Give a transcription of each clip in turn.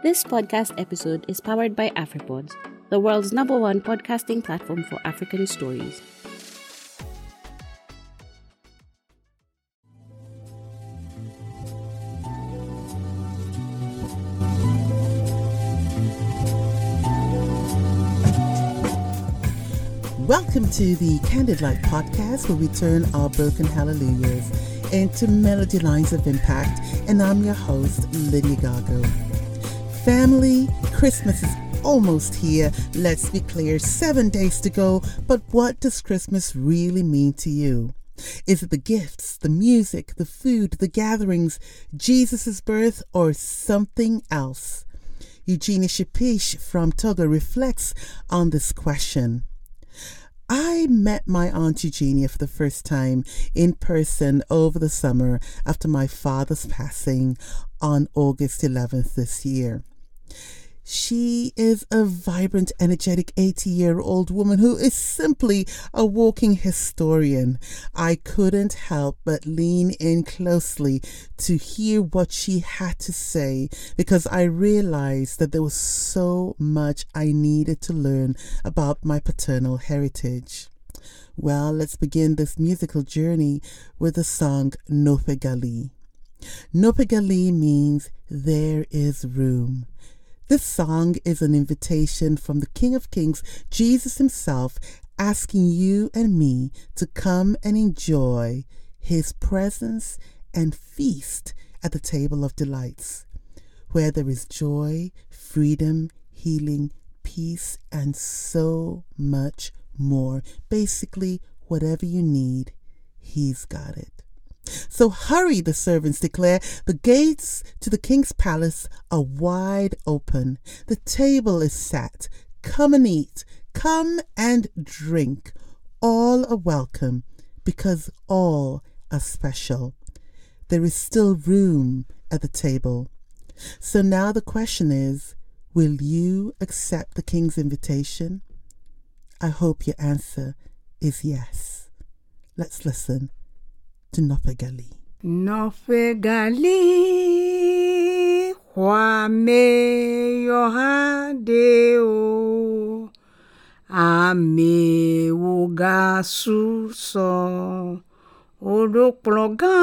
This podcast episode is powered by AfriPods, the world's number one podcasting platform for African stories. Welcome to the Candid Life podcast, where we turn our broken hallelujahs into melody lines of impact. And I'm your host, Lydia Gago. Family, Christmas is almost here. Let's be clear, seven days to go. But what does Christmas really mean to you? Is it the gifts, the music, the food, the gatherings, Jesus' birth, or something else? Eugenia Schuppius from Togo reflects on this question. I met my Aunt Eugenia for the first time in person over the summer after my father's passing on August 11th this year. She is a vibrant, energetic 80 year old woman who is simply a walking historian. I couldn't help but lean in closely to hear what she had to say because I realized that there was so much I needed to learn about my paternal heritage. Well, let's begin this musical journey with the song Nopegali. Nopegali means there is room. This song is an invitation from the King of Kings, Jesus Himself, asking you and me to come and enjoy His presence and feast at the table of delights, where there is joy, freedom, healing, peace, and so much more. Basically, whatever you need, He's got it. So hurry, the servants declare. The gates to the king's palace are wide open. The table is set. Come and eat. Come and drink. All are welcome because all are special. There is still room at the table. So now the question is will you accept the king's invitation? I hope your answer is yes. Let's listen to Nopegali. Nopegali Kwame Yohadeo Ame Ugasu so Odokploga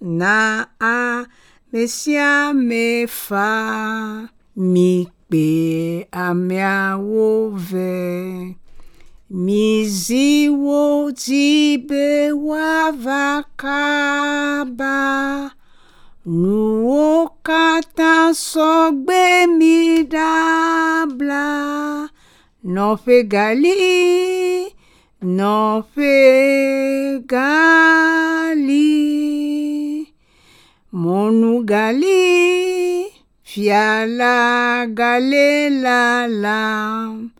Na a Mesia mefa Mikpe Amiawove mizi wo dzibe wavakaba nuokata sọgbemidabla nọfegali nọfegali mọnugali fiala galela lam.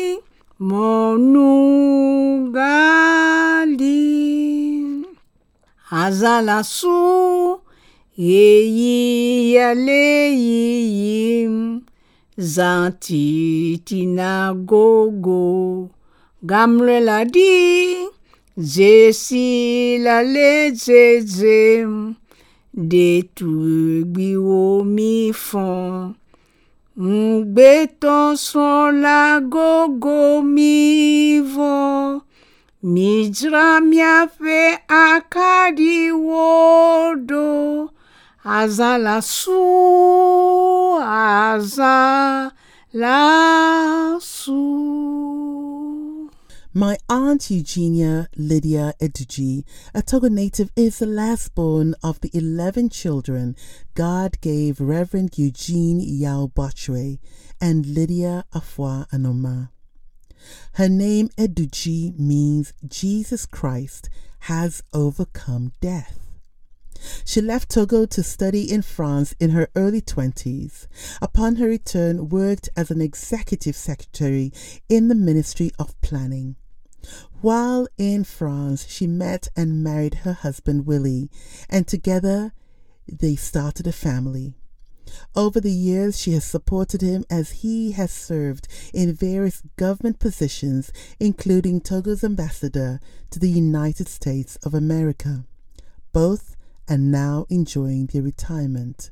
Monou gali azala su yeyi yaleyim zanti tinagogo gamle la di zesi la le zezem de tu gbi wo mi fon. Mgbe to srɔ̃la gogomivɔ, midzra miaƒe akaɖiwo ɖo azã la su, azã su. My aunt Eugenia Lydia Eduji, a Togo native, is the last born of the 11 children God gave Reverend Eugene Yao Botchwe and Lydia Afua Anoma. Her name Eduji means Jesus Christ has overcome death. She left Togo to study in France in her early 20s. Upon her return, worked as an executive secretary in the Ministry of Planning. While in France, she met and married her husband Willie, and together they started a family. Over the years, she has supported him as he has served in various government positions, including Togo's ambassador to the United States of America. Both are now enjoying their retirement.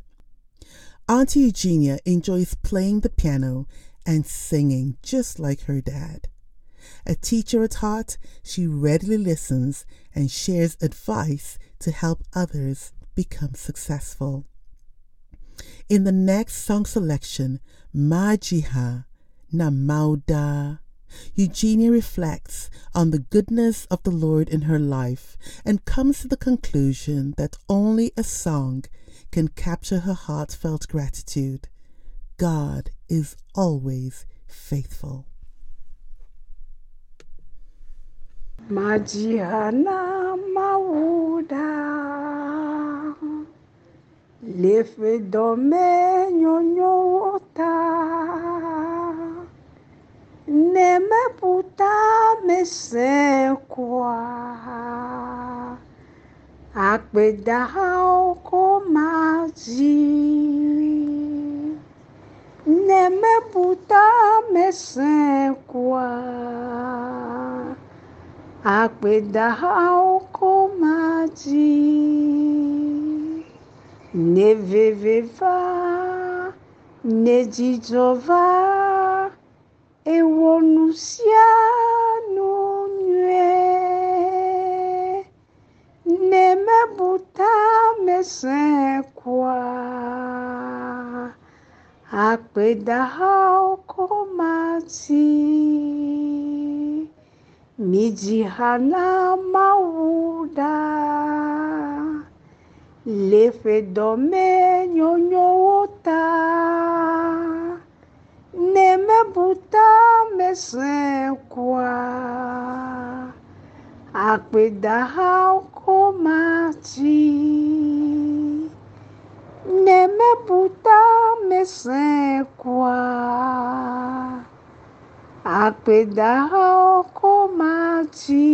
Auntie Eugenia enjoys playing the piano and singing just like her dad. A teacher at heart, she readily listens and shares advice to help others become successful. In the next song selection, Majiha Namauda, Eugenia reflects on the goodness of the Lord in her life and comes to the conclusion that only a song can capture her heartfelt gratitude. God is always faithful. Majihana Mauda. Lefe dome nyonyota Neme puta mesekwa Akpeda oko maji. Neme puta mesekwa Akpeda oko maji Neveveva Nejijova Ewonusianu nue Nemebuta mesekwa Akpeda oko maji Mijihana Maura Lefedome Nyonyota Nemebuta Mesenkwa Akpedaha Komati Nemebuta Mesenkwa mesekwa Akpeda okomachi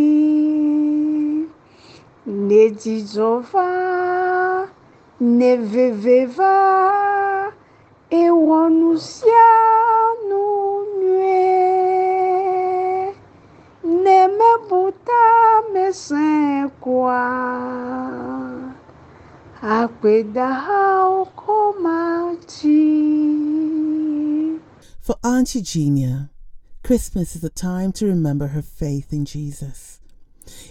Nejijova Neveveva Ewonusianu nue Nemebuta mesekwa. Akpeda okomachi For Auntie Eugenia, Christmas is a time to remember her faith in Jesus.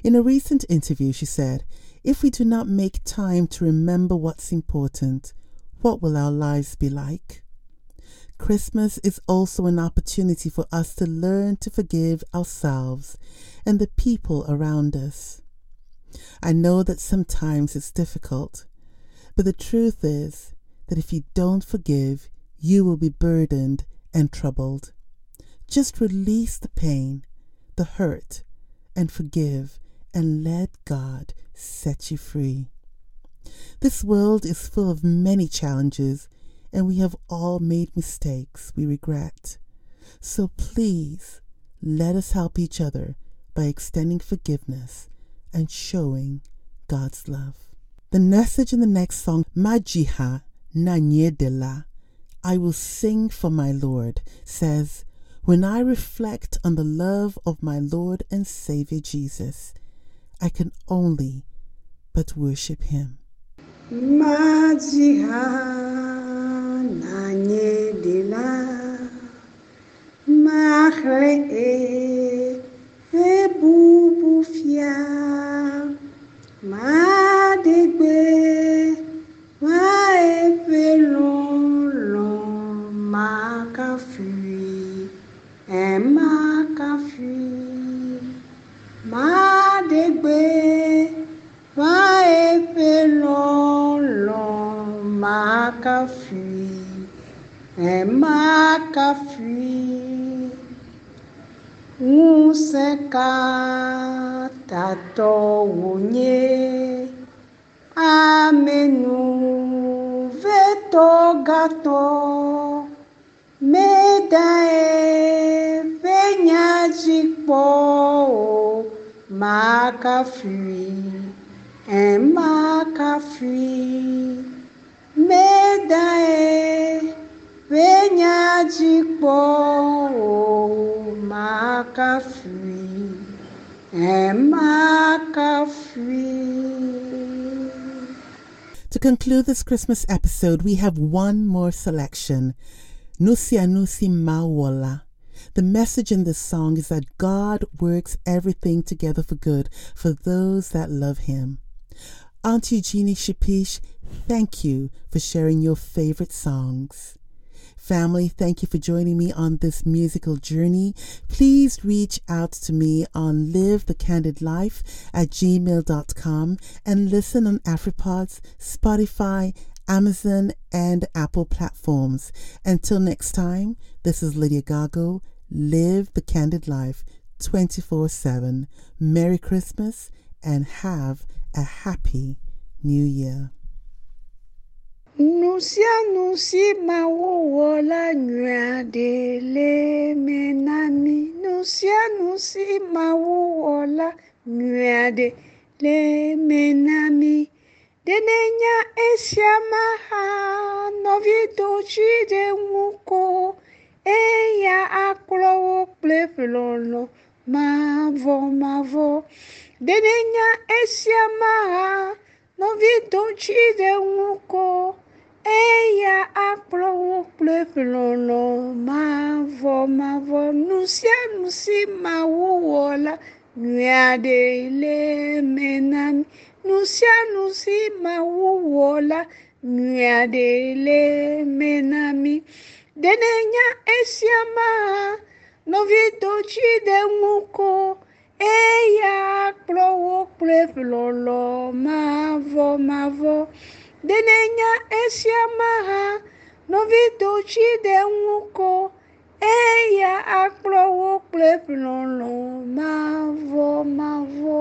In a recent interview, she said, If we do not make time to remember what's important, what will our lives be like? Christmas is also an opportunity for us to learn to forgive ourselves and the people around us. I know that sometimes it's difficult, but the truth is that if you don't forgive, you will be burdened and troubled. Just release the pain, the hurt, and forgive, and let God set you free. This world is full of many challenges, and we have all made mistakes we regret. So please, let us help each other by extending forgiveness and showing God's love. The message in the next song, Majiha Nanye I will sing for my Lord, says, When I reflect on the love of my Lord and Savior Jesus, I can only but worship him. Madegbe ẹ máa káfí ŋusẽka tatɔ wònye amenuvetɔ gatɔ medae ƒe nya dzi kpɔ o makafui ẹ máa káfí. Venya jikpo makafui en makafui To conclude this Christmas episode, we have one more selection Nusi Nusi Mawala. The message in this song is that God works everything together for good for those that love Him. Auntie Jeannie Schuppius, thank you for sharing your favorite songs. Family, thank you for joining me on this musical journey. Please reach out to me on livethecandidlife at gmail.com and listen on AfriPods, Spotify, Amazon, and Apple platforms. Until next time, this is Lydia Gago. Live the Candid Life 24 7. Merry Christmas and have a happy New Year. Nusia nusi mawowo la nyuade le menami. Nusia nusi mawowo la nyuade le menami. Denenya esiama ha novi dochi de nwuko. Eya akplɔwo kple ƒlɔlɔ mavɔ mavɔ. Denenya esiama ha novi dochi de nwuko. Eya akplɔwo kple ƒlɔlɔ mavɔ mavɔ nu sia nu si mawu wɔ la nyui aɖe le me na mi. Nu sia nu si mawu wɔ la nyui aɖe le me na mi. Denenya esia ma nɔvi do tsi ɖe ŋu ko eya akplɔwo kple ƒlɔlɔ mavɔ mavɔ. Denenya esia ma hã novito tsi ɖe ŋu ko eya akplɔ wo kple ƒlɔlɔ mavɔ mavɔ.